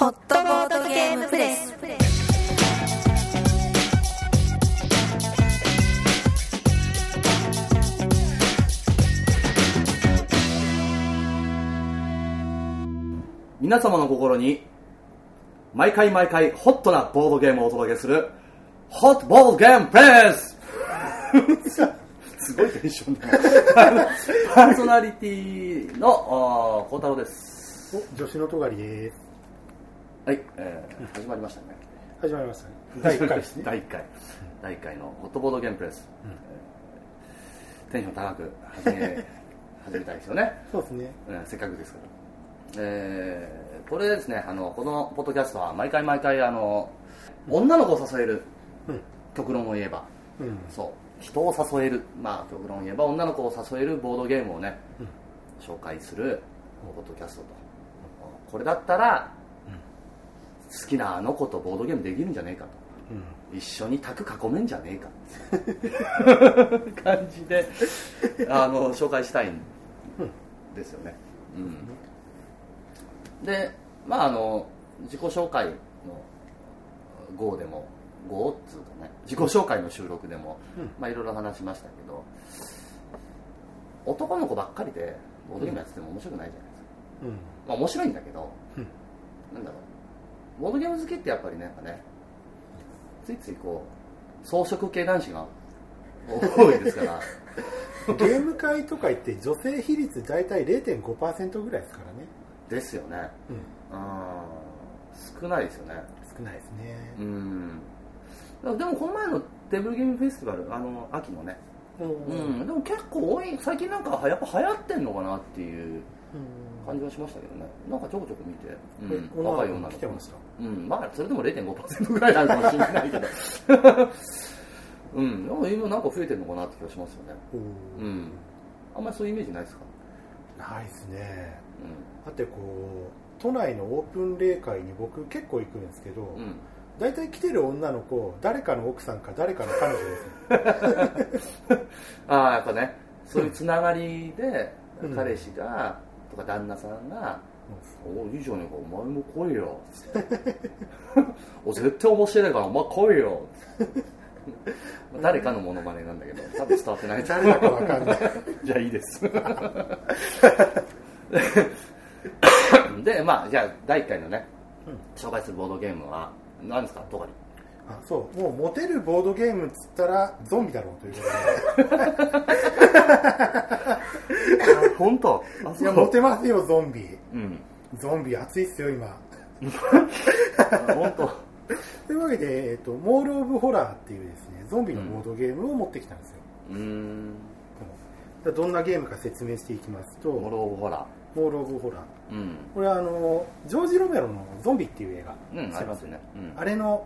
ホットボードゲームプレス。皆様の心に毎回毎回ホットなボードゲームをお届けするホットボードゲームプレス。すごいテンションだ。パーソナリティの孝太郎です。お女子のとがりですはい、えー始まりましたね。始まりましたね。第1回ですね。第1回。第1回のホットボードゲームプレス、えーテンション高く始め 始めたいですよね。そうですね。うんせっかくですから、えーこれですねあのこのポッドキャストは毎回毎回あの女の子を誘えるうん。極論を言えば。うん。そう。人を誘える。まあ極論を言えば女の子を誘えるボードゲームをね、うん。紹介するポッドキャストと。これだったら、好きなあの子とボードゲームできるんじゃねえかと。うん。一緒に卓囲めんじゃねえか。感じで あの紹介したいんですよね、うん、でまああの自己紹介の号でも号っつうかね自己紹介の収録でも、うん。まあいろいろ話しましたけど男の子ばっかりでボードゲームやってても面白くないじゃないですか、うん。まあ面白いんだけど、うん。なんだろうボードゲーム好きってやっぱりねやっぱねついついこう装飾系男子が 多いですから。ゲーム会とか行って女性比率大体0.5%ぐらいですからね。ですよね。うん。うん。少ないですよね。少ないですね。うん。でもこの前のテーブルゲームフェスティバルあの秋のね。ううん。でも結構多い最近なんかやっぱ流行ってんのかなっていううん。感じはしましたけどね。なんかちょこちょこ見て、えうん、若い女の子。来てましたうん、まあそれでも0.5%ぐらいなのかもしれないけど。うんでも今なんか増えてるのかなって気がしますよね。うん。あんまりそういうイメージないですか？ないですね。うだってこう都内のオープン例会に僕結構行くんですけど、ん、うん。大体来てる女の子誰かの奥さんか誰かの彼女ですよ。ああやっぱねそういうつながりでうん。彼氏がとか旦那さんが「おいいじゃねえかお前も来いよ」お絶対面白いからお前来いよ」ま あ誰かのモノマネなんだけど多分伝わってない。誰だかわかんない。じゃあいいです。でまあじゃあ第1回のね紹介するボードゲームは何ですか？トガリ。あそう。もうモテるボードゲームっつったらゾンビだろうという。こ と本当いやモテますよゾンビ。うん。ゾンビ熱いっすよ今。本当？というわけで、えっと、モール・オブ・ホラーっていうですねゾンビのボードゲームを持ってきたんですよ、うーん。でどんなゲームか説明していきますとモローホラモール・オブ・ホラーー。うん。これはあのジョージ・ロメロの「ゾンビ」っていう映画、うんありますよね。うん。あれの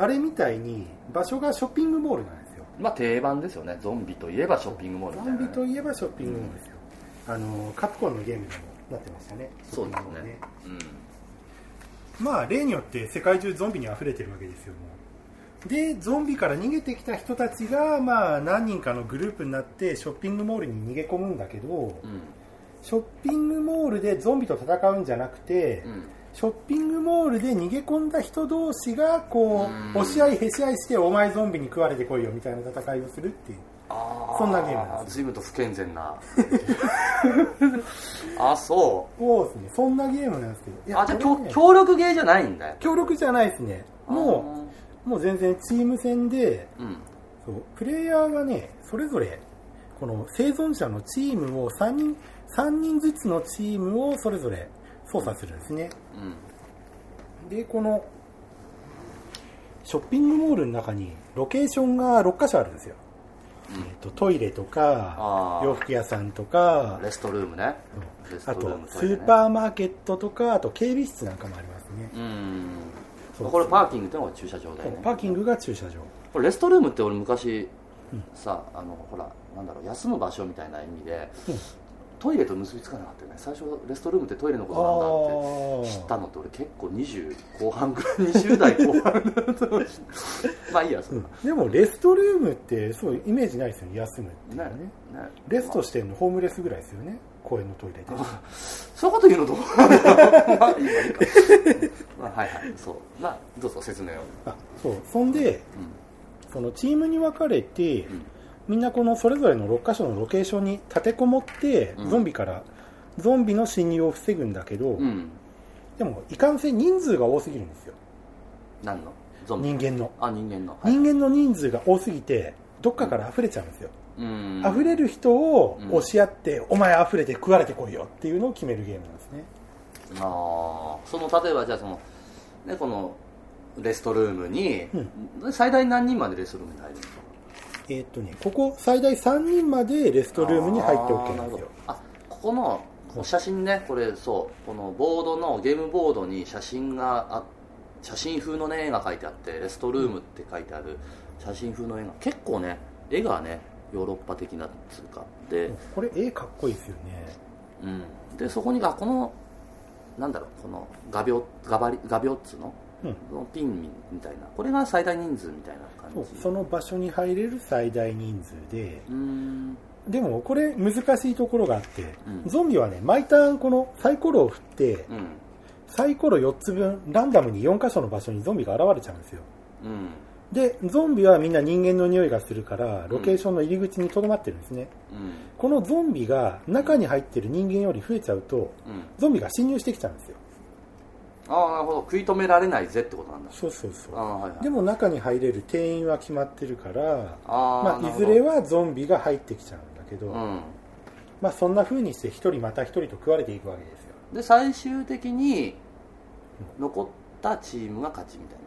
あれみたいに場所がショッピングモールなんですよ。まあ定番ですよね。ゾンビといえばショッピングモールみたいなね。ゾンビといえばショッピングモールですよ、あのカプコンのゲームでもなってましたね。そうですショッピングモールね。まあ例によって世界中ゾンビに溢れてるわけですよもう。でゾンビから逃げてきた人たちがまあ何人かのグループになってショッピングモールに逃げ込むんだけどうん。ショッピングモールでゾンビと戦うんじゃなくて、うんショッピングモールで逃げ込んだ人同士がこう押し合いへし合いしてお前ゾンビに食われてこいよみたいな戦いをするっていう。あそんなゲームなんです随分と不健全な。あそそうですね。そんなゲームなんですけど。いうやあじゃあね。協力ゲーじゃないんだ。よ協力じゃないですね。もうもう全然チーム戦でううん。そうプレイヤーがねそれぞれこの生存者のチームを3人三人ずつのチームをそれぞれ操作するんですね。うん。でこのショッピングモールの中にロケーションが6カ所あるんですよ、うん。えー、とトイレとか洋服屋さんとかレストルームね。あとスーパーマーケットとかあと警備室なんかもありますね、うん。これパーキングってのが駐車場だよね。パーキングが駐車場。これレストルームって俺昔さあのほらなんだろう休む場所みたいな意味でうんトイレと結びつかなかったよね。最初レストルームってトイレのことなんだって知ったのって俺結構20後半ぐらい 20代後半だとまあいいやそれはでもレストルームってそうイメージないですよね休むってね。ねねレストしてんのホームレスぐらいですよね。公園のトイレで。そういうこと言うのどうまあいいわいいかあはいはいそう。まあどうぞ説明を。あそう。そんでそのチームに分かれて、うんみんなこのそれぞれの6箇所のロケーションに立てこもって、うん。ゾンビからゾンビの侵入を防ぐんだけど、うん、うん、でもいかんせん人数が多すぎるんですよ。何の？ゾンビ人間の。あ人間の、はい。人間の人数が多すぎてどっかから溢れちゃうんですよ、うん。溢れる人をうん押し合って、お前溢れて食われてこいよっていうのを決めるゲームなんですね。あー。その例えばじゃあそのねこのレストルームに、う最大何人までレストルームに入るんですか？えーっとねここ最大3人までレストルームに入って OK なんですよ。あここの写真ねこれそうこのボードのゲームボードに写真があ写真風のね絵が描いてあってレストルームって書いてある写真風の絵が結構ね絵がねヨーロッパ的なつうかで、これ絵かっこいいですよね。うん、でそこにあこのなんだろうこの画鋲画鋲っつうの？うん。このピンみたいな。これが最大人数みたいな感じその場所に入れる最大人数で。でもこれ難しいところがあって、うん。ゾンビはね毎ターンこのサイコロを振ってうん。サイコロ4つ分ランダムに4箇所の場所にゾンビが現れちゃうんですよ。うん。でゾンビはみんな人間の匂いがするからロケーションの入り口にとどまってるんですね、うん。このゾンビが中に入ってる人間より増えちゃうとうん。ゾンビが侵入してきちゃうんですよああなるほど。食い止められないぜってことなんだ。そうそうそう。はいはい。でも中に入れる定員は決まってるからまあ、いずれはゾンビが入ってきちゃうんだけど、うん。まあ、そんな風にして一人また一人と食われていくわけですよ。で最終的に残ったチームが勝ちみたい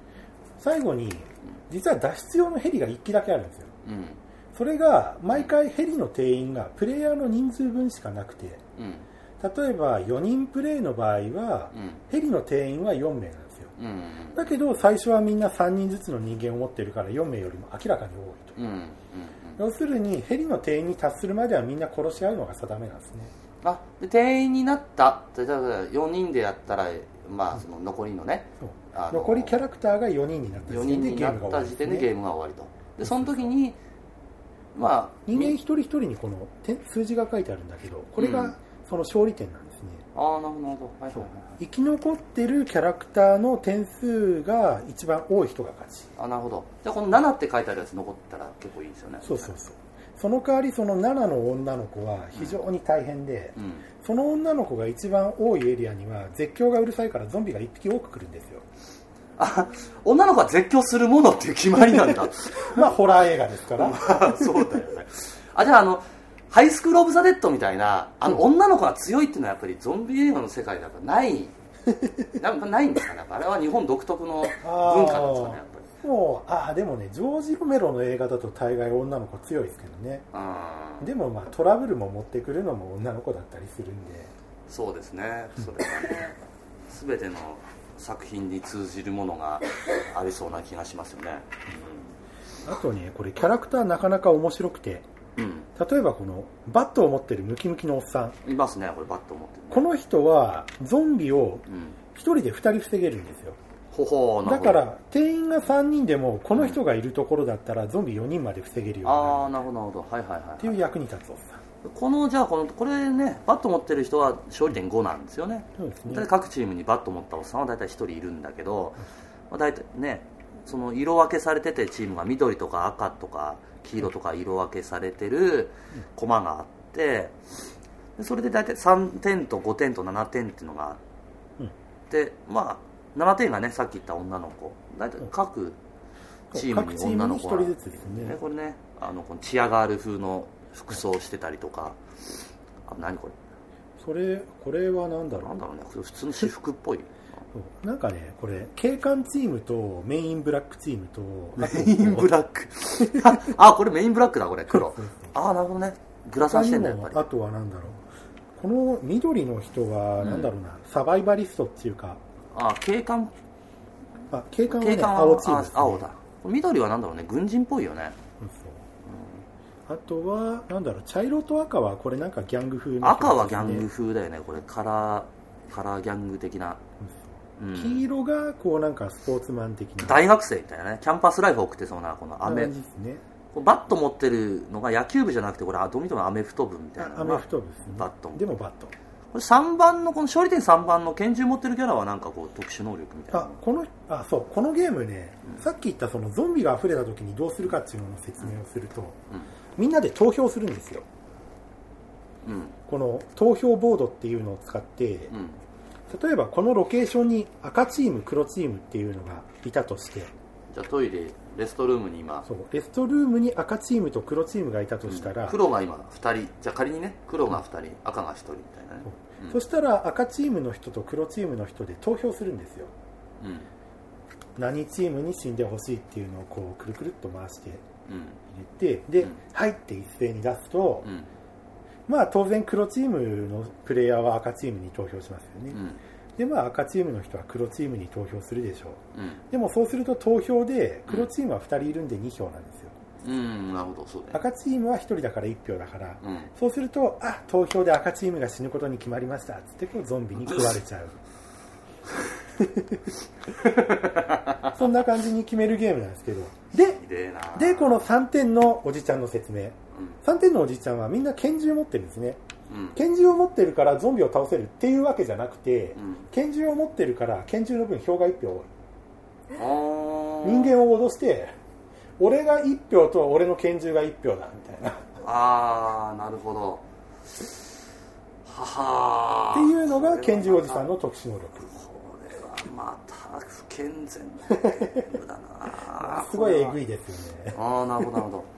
最後に実は脱出用のヘリが1機だけあるんですよ。なそれが毎回ヘリの定員がプレイヤーの人数分しかなくてうんうん例えば4人プレイの場合はうん。ヘリの定員は4名なんですよ。うん。だけど最初はみんな3人ずつの人間を持ってるから4名よりも明らかに多いと。要するにヘリの定員に達するまではみんな殺し合うのが定めなんですね。あで定員になった例えば4人でやったらまあその残りのね残りキャラクターが4人になった。4時点でゲームが終わた時点でゲームが終わりと。でその時にまあ人間み一人一人にこの点数字が書いてあるんだけどこれがうんその勝利点なんですね、ああなるほどなるほど。はいはいはい。生き残ってるキャラクターの点数が一番多い人が勝ち。あなるほど。じゃあこの7って書いてあるやつ残ったら結構いいですよね。そうそうそう。その代わりその7の女の子は非常に大変で、うん。その女の子が一番多いエリアには絶叫がうるさいからゾンビが1匹多く来るんですよ。あ女の子は絶叫するものっていう決まりなんだ。まあホラー映画ですから。そうだよね。あじゃああのハイスクール・オブ・ザ・デッドみたいなあの女の子が強いっていうのはやっぱりゾンビ映画の世界だとない。なんかないんですかねあれは日本独特の文化なんですかねやっぱり。もうああでもねジョージ・ロメロの映画だと大概女の子強いですけどね。でもまあトラブルも持ってくるのも女の子だったりするんで。そうですね。それはね。全ての作品に通じるものがありそうな気がしますよね。あとねこれキャラクターなかなか面白くてうん、うん例えばこのバットを持ってるムキムキのおっさん。いますねこれバッと思ってるねこの人はゾンビをうん。1人で2人防げるんですよ。ほほうなるほど。だから定員が3人でもこの人がいるところだったらゾンビ4人まで防げるようにああなるなるほどなるほど。はいはいはい、っていう役に立つおっさん。このじゃあこのこれねバット持ってる人は勝利点5なんですよね。そうですね。で各チームにバット持ったおっさんは大体1人いるんだけど、まあ、大体ねその色分けされててチームが緑とか赤とか黄色とか色分けされてる駒があってでそれで大体3点と5点と7点っていうのがあって、まあ7点がねさっき言った女の子。大体各チームに各チームに1女の子が人ずつですね。ね、これねあのこのチアガール風の服装をしてたりとかあ何これ？それこれは何だろう。んなだろうね。普通の私服っぽいそう。なんかねこれ警官チームとメインブラックチームとメインブラック。あこれメインブラックだこれ黒。ああなるほどね。グラサンしてんだやっぱり。あとは何だろう。この緑の人は何だろうな、サバイバリストっていうか。あ警官。あ警官はね警官は青チームね、あ青だ。緑はなんだろうね。軍人っぽいよね。あとはなんだろう。茶色と赤はこれなんかギャング風の人赤はギャング風だよね。これカラーカラーギャング的な、うん黄色がこうなんかスポーツマン的な。大学生みたいなね。キャンパスライフを送ってそうなこの感雨じですね。バット持ってるのが野球部じゃなくてこれあどう見てもアメフト部みたいなあアメフト部ですね。バット。でもバット。これ3番のこの勝利点3番の拳銃持ってるキャラはなんかこう特殊能力みたいな。あこのあそうこのゲームね、さっき言ったそのゾンビが溢れた時にどうするかっていうのの説明をすると、みんなで投票するんですよ。うん。この投票ボードっていうのを使って、うん例えばこのロケーションに赤チーム黒チームっていうのがいたとしてじゃあトイレレストルームに今。そうレストルームに赤チームと黒チームがいたとしたら、黒が今2人。じゃあ仮にね黒が2人赤が1人みたいなね。うん。そしたら赤チームの人と黒チームの人で投票するんですよ。うん。何チームに死んでほしいっていうのをこうくるくるっと回してうん。入れてで、うん。入って一斉に出すと、うんまあ当然黒チームのプレイヤーは赤チームに投票しますよね、うん。でまあ赤チームの人は黒チームに投票するでしょう。うん。でもそうすると投票で黒チームは2人いるんで2票なんですよ。うん。なるほどそうだよ。赤チームは1人だから1票だから、うん。そうするとあ投票で赤チームが死ぬことに決まりましたっつってこうゾンビに食われちゃう。そんな感じに決めるゲームなんですけど。でひでこの3点のおじちゃんの説明。うん3点のおじちゃんはみんな拳銃を持ってるんですね。うん。拳銃を持ってるからゾンビを倒せるっていうわけじゃなくて、うん。拳銃を持ってるから拳銃の分票が1票。多い人間を脅して俺が1票と俺の拳銃が1票だみたいな。っああなるほど。ははていうのが拳銃おじさんの特殊能力。これはまた不健全な すごいえぐいですよね。ああなるほどなるほど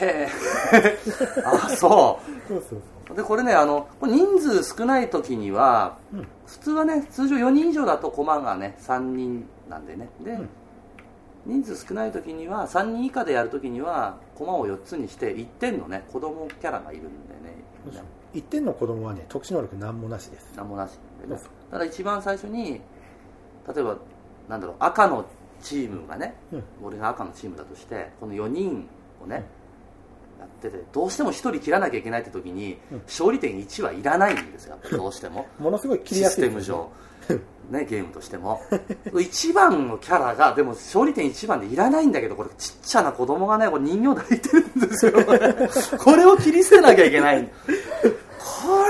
へえあそそうそうう。でこれねあの人数少ない時には、うん。普通はね通常4人以上だと駒がね3人なんでね。で、ん。人数少ない時には3人以下でやる時には駒を4つにして1点のね子供キャラがいるんでね。そう1点の子供はね特殊能力なんもなしです。なんもなしでね。ただ一番最初に例えばなんだろう赤のチームがね、うん。俺が赤のチームだとしてこの4人をね、やっててどうしても1人切らなきゃいけないって時に、うん。勝利点1はいらないんですよ どうしても。ものすごい切りシやすいですステム上。ね、ゲームとしても。1番のキャラがでも勝利点1番でいらないんだけどこれちっちゃな子供がねこれ人形抱いてるんですよ。こ れこれを切り捨てなきゃいけない。こ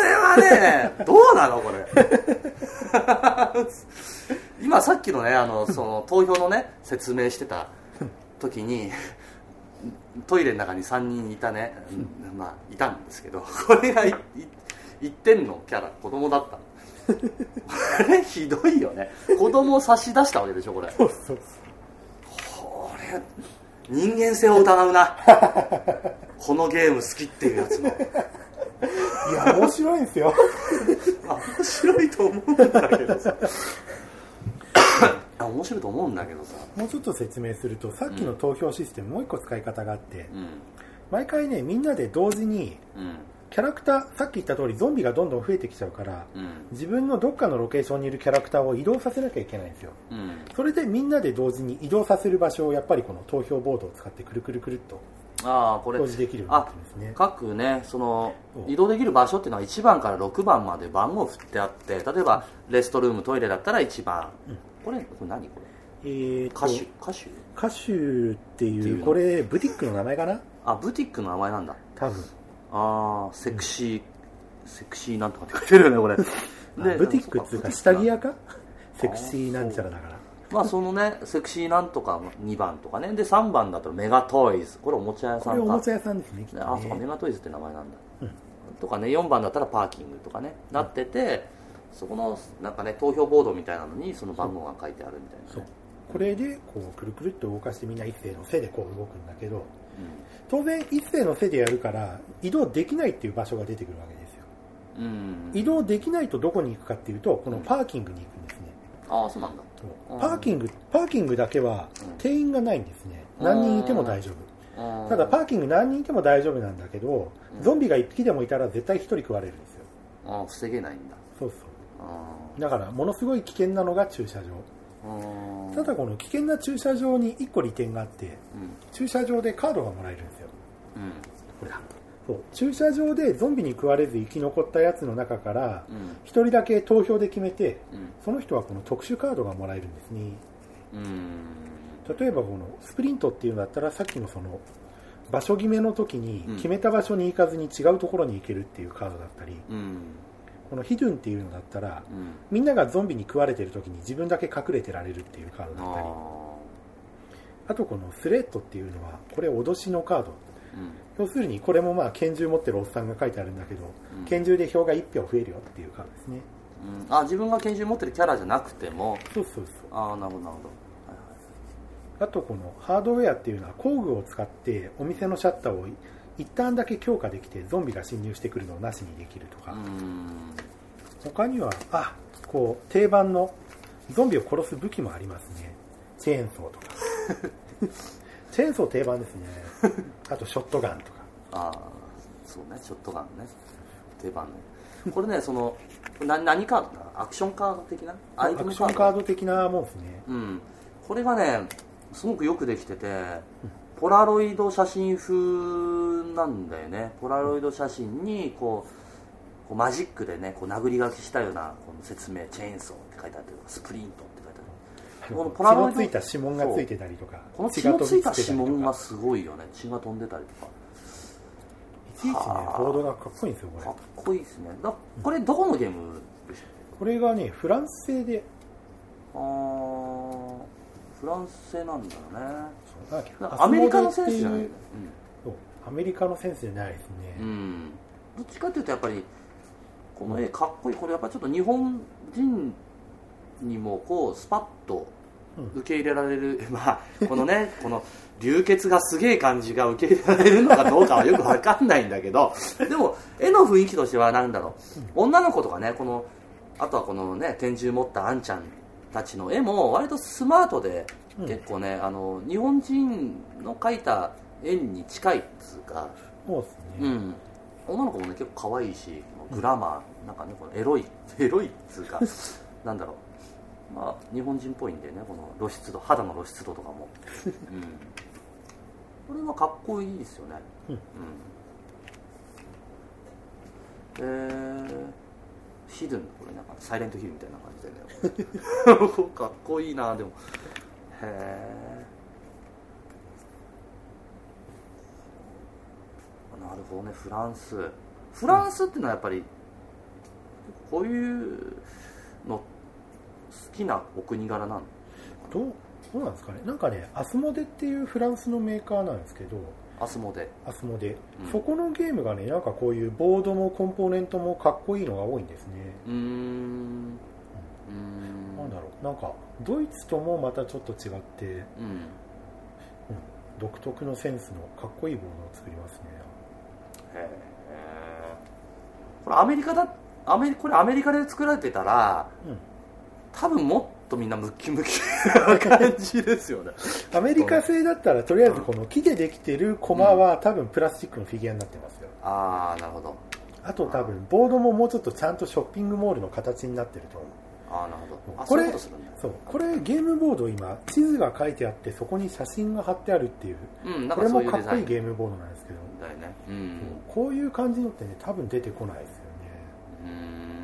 れはねどうなのこれ。今さっきのねあのその投票のね説明してた時にトイレの中に3人いたね、まあいたんですけど これがいい1点のキャラ子供だった。のこれひどいよね。子供を差し出したわけでしょこれ。そうそうこれ人間性を疑うな。このゲーム好きっていうやつのいや面白いんですよ。あ 面白いと思うんだけどさあ面白いと思うんだけどさ。もうちょっと説明するとさっきの投票システムもう一個使い方があってうん。毎回ねみんなで同時にうん。キャラクターさっき言った通りゾンビがどんどん増えてきちゃうからうん。自分のどっかのロケーションにいるキャラクターを移動させなきゃいけないんですよ。うん。それでみんなで同時に移動させる場所をやっぱりこの投票ボードを使ってくるくるくるっとああこれ。表示できるようになってるんですね。各ねそのうん。移動できる場所っていうのは1番から6番まで番号振ってあって例えばレストルームトイレだったら1番、うんこれこれ何こえー歌手？歌手？歌手っていううこれブティックの名前かな？あブティックの名前なんだ。多分。ああセクシー、セクシーなんとかって書いてるよねこれ。あブティックっつうか下着屋か？セクシーなんちゃらだから。まあそのねセクシーなんとか2番とかね。で3番だったらメガトイズ。これおもちゃ屋さんか。これおもちゃ屋さんですねね。あそうかメねガトイズって名前なんだ、うん。とかね4番だったらパーキングとかね。なってて、そこのなんかね投票ボードみたいなのにその番号が書いてあるみたいな、ね。これでこうくるくるっと動かしてみんな一斉の背でこう動くんだけどう当然一斉の背でやるから移動できないっていう場所が出てくるわけですよ。ん、うん。移動できないとどこに行くかっていうとこのパーキングに行くんですね。ああそうなんだ。パーキングパーキングだけはうん。定員がないんですね。何人いても大丈夫。うん。ただパーキング何人いても大丈夫なんだけどうん。ゾンビが1匹でもいたら絶対1人食われるんですよ。ああ防げないんだ。そうそう。あだからものすごい危険なのが駐車場。ただこの危険な駐車場に1個利点があってうん。駐車場でカードがもらえるんですよ。うん。これだ。そう。駐車場でゾンビに食われず生き残ったやつの中からうん。1人だけ投票で決めてうん。その人はこの特殊カードがもらえるんですね。うん。例えばこのスプリントっていうんだったらさっきのその場所決めの時にうん。決めた場所に行かずに違うところに行けるっていうカードだったり、うんこのヒドゥンっていうのだったらうん。みんながゾンビに食われてる時に自分だけ隠れてられるっていうカードだったり。ああとこのスレッドっていうのはこれ脅しのカード。ーうん。要するにこれもまあ拳銃持ってるおっさんが書いてあるんだけど、うん。拳銃で票が1票増えるよっていうカードですね。うんあ自分が拳銃持ってるキャラじゃなくても。そうそうそう。ああなるほどなるほど。あとこのハードウェアっていうのは工具を使ってお店のシャッターを一旦だけ強化できてゾンビが侵入してくるのをなしにできるとか、うん。他にはあこう定番のゾンビを殺す武器もありますね。チェーンソーとか。チェーンソー定番ですね。あとショットガンとか。ああそうね。ショットガンね。定番ね。これねそのな何カードだ？アクションカード的な？アイテアムクションカード的なもんですね。うん。これがねすごくよくできててポラロイド写真風なんだよね。ポラロイド写真にこうこうマジックでねこう殴り書きしたようなこの説明チェーンソーって書いてあったりとかスプリントって書いてあるこのポラ血ロイドのついた指紋がついてたりとか。この血のついた指紋がかすごいよね。血が飛んでたりとか。いちいちねボードがかっこいいんですよこかっれこいいですね。だこれどこのゲームでしたっこれがねフランス製で。けあーフランス製なんだよね。アメリカのセンスアスモデっていうじゃないそうアメリカのセンスじゃないですね、うん、うん、どっちかっていうとやっぱりこの絵かっこいい。これやっぱりちょっと日本人にもこうスパッとうん。受け入れられる、まあこのねこの流血がすげえ感じが受け入れられるのかどうかはよくわかんないんだけどでも絵の雰囲気としてはなんだろう。女の子とかねこのあとはこのね拳銃持ったあんちゃんたちの絵も割とスマートで、うん。結構ねあの日本人の描いた絵に近いっつうか。そうですね、うん、女の子もね結構可愛いしグラマーなんかねこのエロい エロいっつうか なんだろう。まあ日本人っぽいんでねこの露出度肌の露出度とかも、うん、これはかっこいいですよね。うん。うん、えー、ヒドゥンこれなんかサイレントヒルみたいな感じでね。かっこいいなでも。へえなるほどね。フランス。フランスっていうのはやっぱりこういうの好きなお国柄なのどうどうなんですかね？なんかねアスモデっていうフランスのメーカーなんですけどアスモデ。アスモデ、うん。そこのゲームがねなんかこういうボードもコンポーネントもかっこいいのが多いんですね、うーん。うーん。なんだろう。なんかドイツともまたちょっと違って、うん。うん独特のセンスのかっこいいボードを作りますね。へえこれアメリカだアメリこれアメリカで作られてたらうん。多分もっとみんなムッキムキな感じですよね。アメリカ製だったらとりあえずこの木でできてるコマは多分プラスチックのフィギュアになってますよ。ああなるほど。あと多分ボードももうちょっとちゃんとショッピングモールの形になってると思う。ああなるほど。あこれそうこれゲームボード今地図が書いてあってそこに写真が貼ってあるっていう。うんなんこれもかそういうデザイン。かっこいいゲームボードなんですけど、だよね。うん。こういう感じのってね多分出てこないですよね。うーん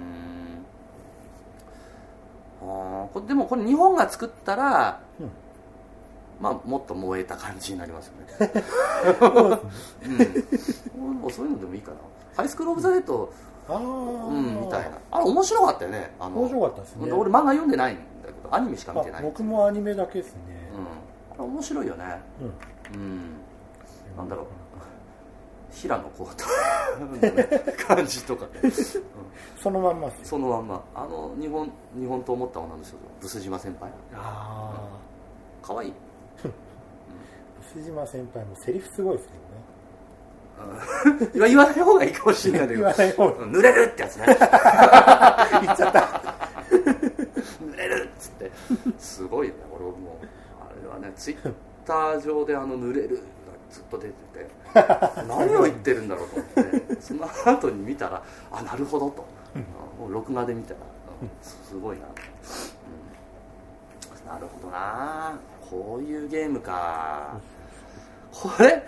あーこれでもこれ日本が作ったら、うん。まあもっと燃えた感じになりますよね。うん。そういうのでもいいかな。ハイスクール・オブ・ザ・デッド、ああ、うん、みたいな。あれ面白かったよね。あの面白かったですね。俺漫画読んでないんだけどアニメしか見てない。あ僕もアニメだけですね。うん、あれ面白いよね。うん、うん。なんだろう平野浩太のね 感じとかね、うん。そのまんまそのまんま。あの日本日本と思った女の人ブス島先輩。あ可愛い。あ牛島先輩もセリフすごいですけ言わ言わない方がいいかもしれないけ言どわない方がうん。濡れるってやつね。ど ね言っちゃった。濡れるっつって。すごいよね。俺もあれはねツイッター上であの濡れるがずっと出てて。何を言ってるんだろうと思って。その後に見たらあなるほどと。もう録画で見た。らうんすごいな、うん、なるほどな。こういうゲームか。これ？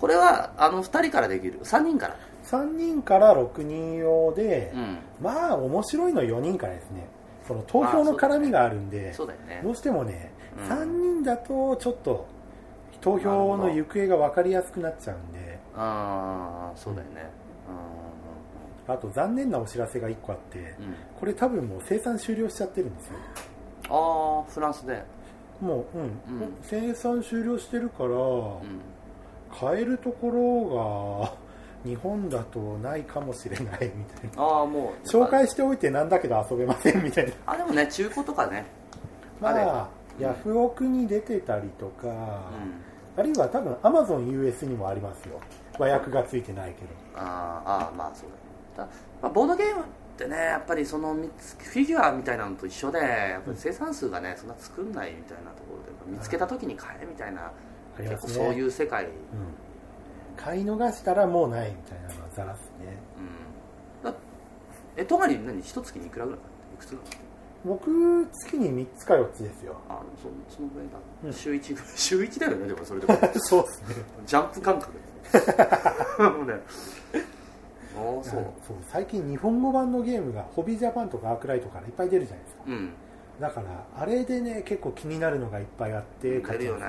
これはあの2人からできる。3人から。3人から6人用で、うん。まあ面白いの4人からですね。その投票の絡みがあるんでそうだよね。どうしてもね、うん。3人だとちょっと1投票の行方が分かりやすくなっちゃうんで。ああそうだよね。あと残念なお知らせが1個あってうん、うん、これ多分もう生産終了しちゃってるんですよ。ああフランスで。もう、うん。うん。生産終了してるから、うん。買えるところが日本だとないかもしれないみたいな。ああもう紹介しておいてなんだけど遊べませんみたいな。あでもね中古とかね。まあヤフオクに出てたりとか、うんあるいは多分 AmazonUS にもありますよ。和訳がついてないけど。あーあーまあそうだね。だ、まあ、ボードゲームってねやっぱりそのフィギュアみたいなのと一緒でやっぱり生産数がねそんな作んないみたいなところで見つけた時に買えみたいな結構そういう世界、うん、うん、買い逃したらもうないみたいなのはざらすね。だえトガリ何？一月にいくらぐらいかいくつぐらい僕月に3つか4つですよ。あそそのぐらいだ、うん。週1ぐらい。週1だよねでもそれでも。そうですね。ジャンプ感覚で。もうね。ああそう。そう最近日本語版のゲームがホビージャパンとかアークライトからいっぱい出るじゃないですか。うん。だからあれでね結構気になるのがいっぱいあって出るよね。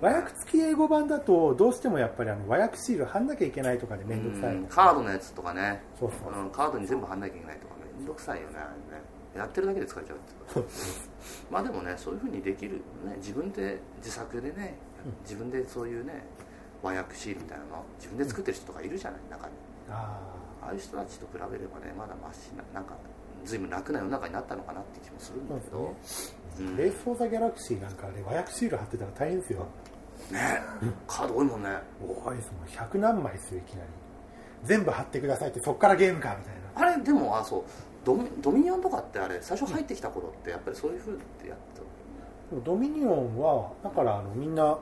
和訳付き英語版だとどうしてもやっぱりあの和訳シール貼んなきゃいけないとかで面倒くさいの。うん。カードのやつとかね。そうそうう。ん、カードに全部貼んなきゃいけないとかめんどくさいよねねやってるだけで疲れちゃう まあでもねそういうふうにできる、ね、自分で自作でねうん。自分でそういうね和訳シールみたいなの自分で作ってる人とかいるじゃない中に。あああいう人たちと比べればねまだマシななんか随分楽な世の中になったのかなって気もするんだけど、あうん。レース・フォー・ザ・ギャラクシーなんかあれ和訳シール貼ってたら大変ですよ。ね。カード多いもんね。多いですもん100何枚ですよいきなり。全部貼ってくださいってそっからゲームかみたいな。あれでもあそうドミドミニオンとかってあれ最初入ってきた頃ってやっぱりそういうふうってやってでもドミニオンはだからあのみんな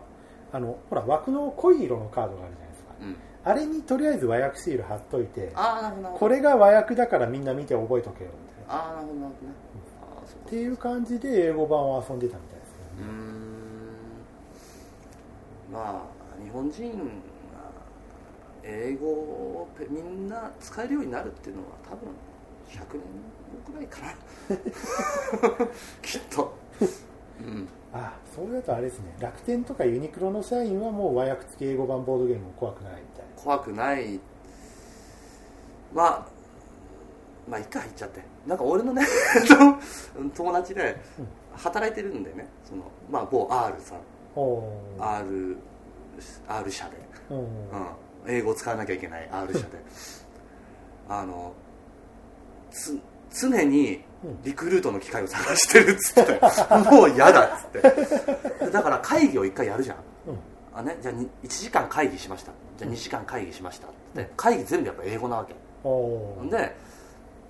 あのほら枠の濃い色のカードがあるじゃないですか。た、うん、あれにとりあえず和訳シール貼っといてこれが和訳だからみんな見て覚えとけよみたいなああなるほどなるほどねっていう感じで英語版を遊んでたみたいですね。ん。まあ日本人が英語をペみんな使えるようになるっていうのは多分100年後くらいかな。きっと。うん。あそれだとあれですね。楽天とかユニクロの社員はもう和訳付き英語版ボードゲームも怖くないみたいな。怖くない。まあまあ一回入っちゃって。なんか俺のね 友達で働いてるんでね。そのまあ某 R さん。R, R 社で、うん。うん、英語を使わなきゃいけない R 社で。あのつ常にリクルートの機会を探してるっつって。もう嫌だっつって。だから会議を一回やるじゃん。うん。あね、じゃあに1時間会議しました。じゃあ2時間会議しましたって。会議全部やっぱ英語なわけ。で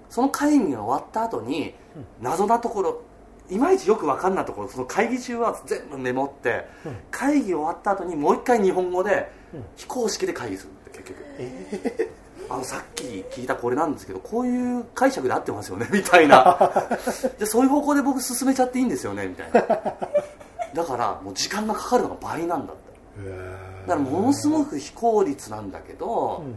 その会議が終わった後に謎なところいまいちよく分かんないところその会議中は全部メモってうん。会議終わった後にもう一回日本語でうん。非公式で会議するって結局。えあのさっき聞いたこれなんですけどこういう解釈で合ってますよね みたいな。でそういう方向で僕進めちゃっていいんですよねみたいな。だからもう時間がかかるのが倍なんだって。ー。だからものすごく非効率なんだけど、うん。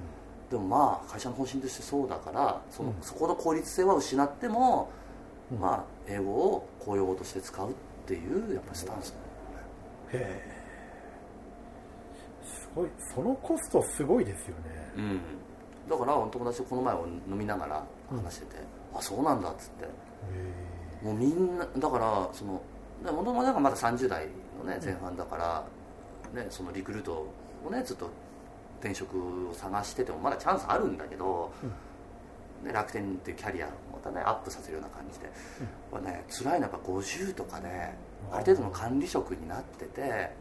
でもまあ会社の方針としてそうだからその、うん。そこの効率性は失っても、うん。まあ英語を公用語として使うっていうやっぱりスタンス。へえすごいそのコストすごいですよね。うんだから友達とこの前を飲みながら話してて、あそうなんだっつって。へもうみんなだからそのもともとまだ30代のね前半だから、ね、そのリクルートをねずっと転職を探しててもまだチャンスあるんだけど、ね、楽天っていうキャリアをまたねアップさせるような感じで、まあね辛いのはやっぱ50とかねある程度の管理職になってて、で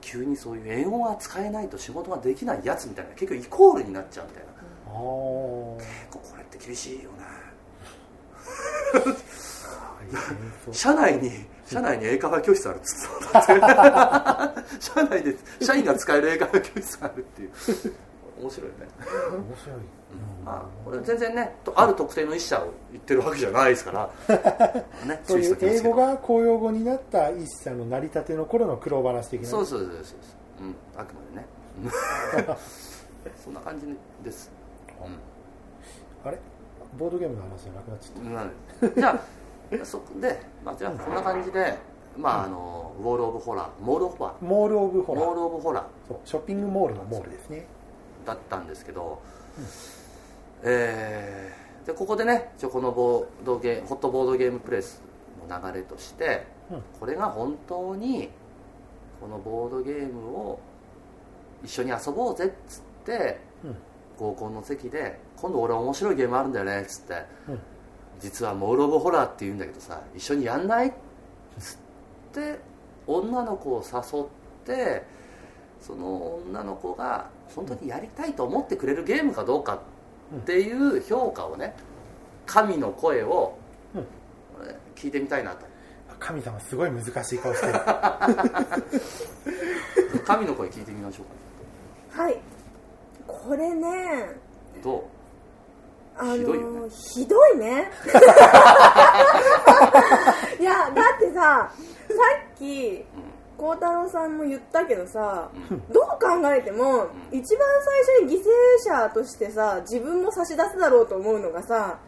急にそういう英語が使えないと仕事ができないやつみたいな結局イコールになっちゃうみたいなあー結構これって厳しいよね。社内に社内に英会話教室あるっつって 社内で社員が使える英会話教室あるっていう。面白いよね、面白い、まあ、これ全然ねとある特定の一社を言ってるわけじゃないですから、ね、そういう英語が公用語になった一社の成り立ての頃の苦労話的な。そうそうそうそうそう、うん、あくまでね。うん。そんな感じです、あれ？ボードゲームの話じゃなくなっちゃっうん、なんでじゃあ そで、まあ、じゃあこんな感じでまああのウォール・オブ・ホラーモール・オブ・ホラー。モール・オブ・ホラーモール・オブ・ホラーそうショッピングモールのモールですね。だったんですけど、えーでここでね一応このボードゲーホットボードゲームプレスの流れとして、うん。これが本当にこのボードゲームを一緒に遊ぼうぜっつってうん合コンの席で今度俺面白いゲームあるんだよねっつってうん実はモール・オブ・ホラーって言うんだけどさ一緒にやんない？っつって女の子を誘ってその女の子が本当にやりたいと思ってくれるゲームかどうかっていう評価をね神の声を聞いてみたいなと。神様すごい難しい顔してる。神の声聞いてみましょうはいこれねかどう？あのひどいよね。ひどいね。いやだってささっき孝太郎さんも言ったけどさ、どう考えても、一番最初に犠牲者としてさ自分も差し出すだろうと思うのがさ、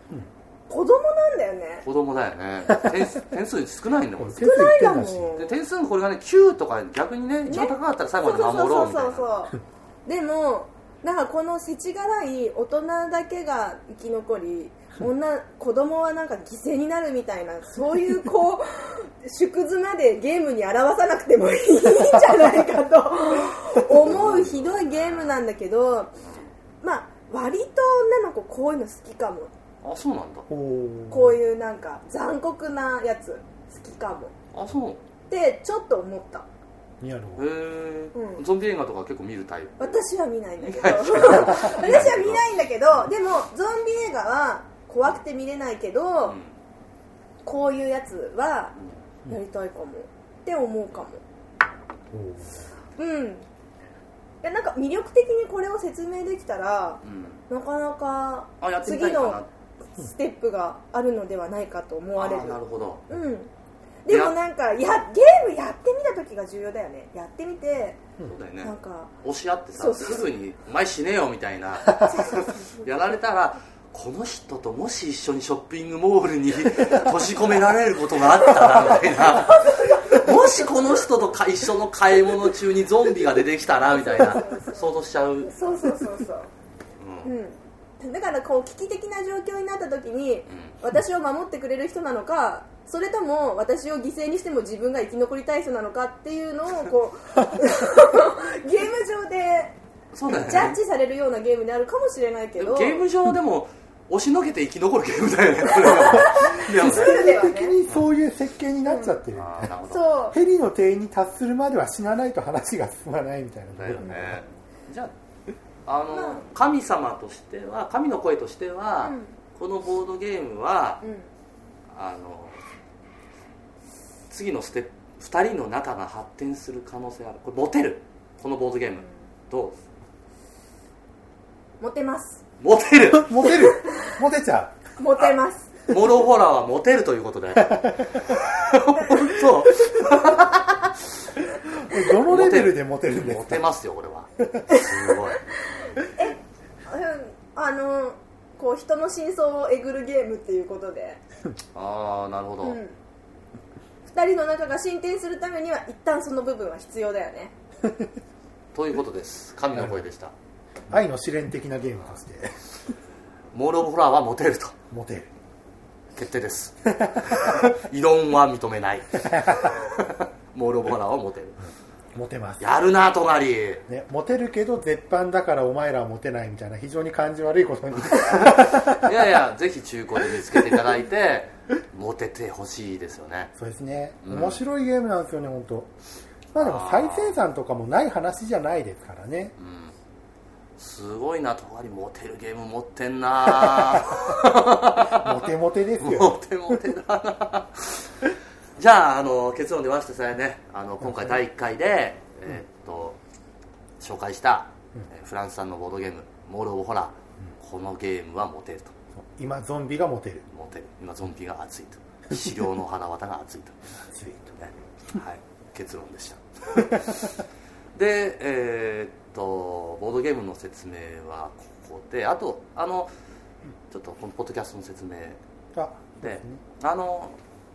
子供なんだよね。子供だよね。点数 点数少ないんだもん。少ないんだもん。で点数がこれがね9とか逆にね一番高かったら最後まで守ろうみたいな。そうそうそうそう。でもなんかこの世知辛い大人だけが生き残り女子供はなんか犠牲になるみたいなそういうこう 縮図までゲームに表さなくてもいいんじゃないかと思うひどいゲームなんだけどまあ割と女の子こういうの好きかも。あそうなんだ。こういうなんか残酷なやつ好きかも。あそう。ってちょっと思ったニャロへえ、うん。ゾンビ映画とか結構見るタイプ？私は見ないんだけど。私は見ないんだけどでもゾンビ映画は怖くて見れないけど、うん。こういうやつはやりたいかも。って思うかも。う。ん。いやなんか魅力的にこれを説明できたらうん。なかなか次のステップがあるのではないかと思われる。あなるほど。うんでもなんかやゲームやってみた時が重要だよね。やってみてそうだよね。なんか押し合ってさすぐに「お前死ねよ」みたいな。やられたらこの人ともし一緒にショッピングモールに閉じ込められることがあったらみたいな。もしこの人とか一緒の買い物中にゾンビが出てきたらみたいな。想像しちゃう、そうそうそうそう。うん。うん、だからこう危機的な状況になった時に、私を守ってくれる人なのかそれとも私を犠牲にしても自分が生き残りたい人なのかっていうのをこう ゲーム上でそうだよね。ジャッジされるようなゲームになるかもしれないけど。ゲーム上でも押しのけて生き残るゲームだよね的ね にそういう設計になっちゃってる。みたいなあーなるヘリの定員に達するまでは死なないと話が進まないみたいな。だよね。じゃああの、まあ。神様としては神の声としては、うん。このボードゲームはうん。あの次のステップ2人の仲が発展する可能性ある。これモテる。このボードゲーム。どモテます。うモテる。モテる。モテちゃモテます。モロホラーはモテるということで。本当。うどのレベルでモテるんですか？モテますよこれは。すごい。うんあのこう人の真相をえぐるゲームっていうことで。ああなるほど、うん。2人の仲が進展するためには一旦その部分は必要だよね。ということです。神の声でした、愛の試練的なゲームとして。モール・オブ・ホラーはモテると。モテる。決定です。異論は認めないモール・オブ・ホラーはモテる。モテます。やるな隣。ね、モテるけど絶版だからお前らはモテないみたいな非常に感じ悪いことに。いやいやぜひ中古で見つけていただいてモテてほしいですよね。そうですね、うん。面白いゲームなんですよね本当。まあでも再生産とかもない話じゃないですからね。うん。すごいな隣モテるゲーム持ってんな。モテモテです モよテモテだなじゃああの結論出ましたさえねあの今回第1回で、えーっと紹介した、えーフランス産のボードゲーム「モール・オブ・ホラー」このゲームはモテると。今ゾンビがモテる。モテる。今ゾンビが熱いと。資料の腹渡が熱いと。熱いね。はい、結論でした。でえーっとボードゲームの説明はここであとあのちょっとこのポッドキャストの説明あであの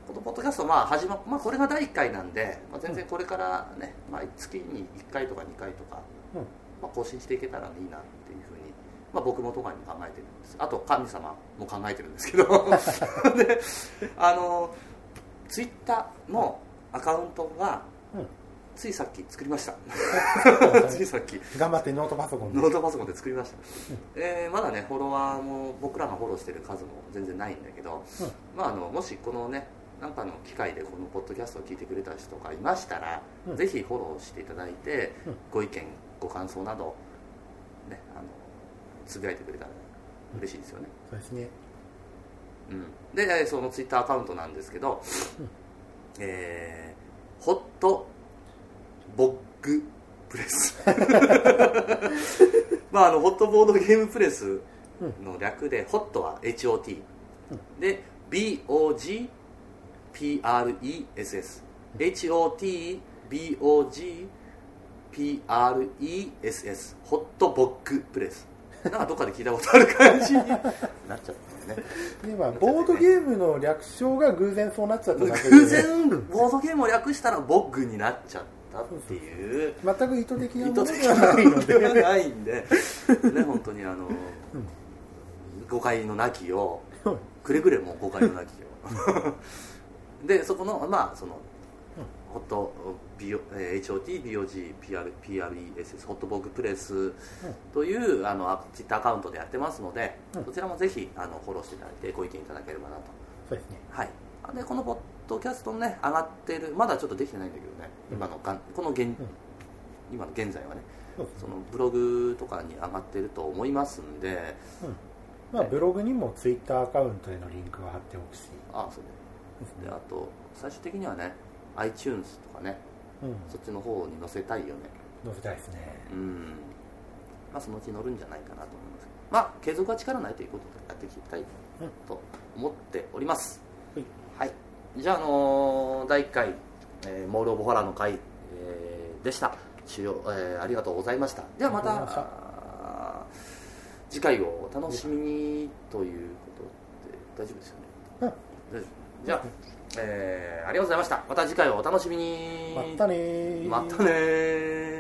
このポッドキャストまあ始ま、まあ、これが第1回なんで、まあ、全然これからね、まあ、月に1回とか2回とか、うん。まあ、更新していけたらいいなっていうふうに、まあ、僕もとかにも考えてるんです。あと神様も考えてるんですけど。であのツイッターのアカウントがうん。ついさっき作りました。ついさっき。頑張ってノートパソコンで。ノートパソコンで作りました、えーまだねフォロワーも僕らがフォローしてる数も全然ないんだけど、うん。まあ、あのもしこのねなんかの機会でこのポッドキャストを聞いてくれた人がいましたら、うん。ぜひフォローしていただいて、うん。ご意見ご感想などねあのつぶやいてくれたら嬉しいですよね、そうですね。うん、でえーそのツイッターアカウントなんですけど、えーホットボッグプレス。まああのホットボードゲームプレスの略で、ホットは HOT、で BOGPRESS HOTBOGPRESS ホットボッグプレス。なんかどっかで聞いたことある感じに。なっちゃったよね。でまあボードゲームの略称が偶然そうなっちゃっただけで。偶然？ボードゲームを略したらボッグになっちゃったっていう。全く意図的な意もの図的なで。はないのでないんで。ね本当にあの、誤解のなきを くれぐれも誤解のなきをでそこのまあその、ホット BO えー HOTBOGPRESS ホットボッグプレスというあのツイッターアカウントでやってますので、うん。そちらもぜひあのフォローしていただいてご意見いただければなと。そうですね。はい、でこのポッドキャストね上がってる。まだちょっとできてないんだけどね。今のがんこの現、今の現在はね。そのブログとかに上がってると思いますんで。まあブログにもツイッターアカウントへのリンクは貼っておくし。あそうねであと最終的にはね iTunes とかねうん。そっちの方に載せたいよね。載せたいですね。うん。まあそのうち載るんじゃないかなと思います。まあ継続は力ないということでやっていきたいと思っております、はい。はい、じゃあ、あのー第1回、えーモール・オブ・ホラーの回、えーでした。主要、えーありがとうございました。ではまた。次回をお楽しみにということで大丈夫ですよね、うん。大丈夫じゃあ、えーありがとうございました。また次回をお楽しみに。またねー。またねー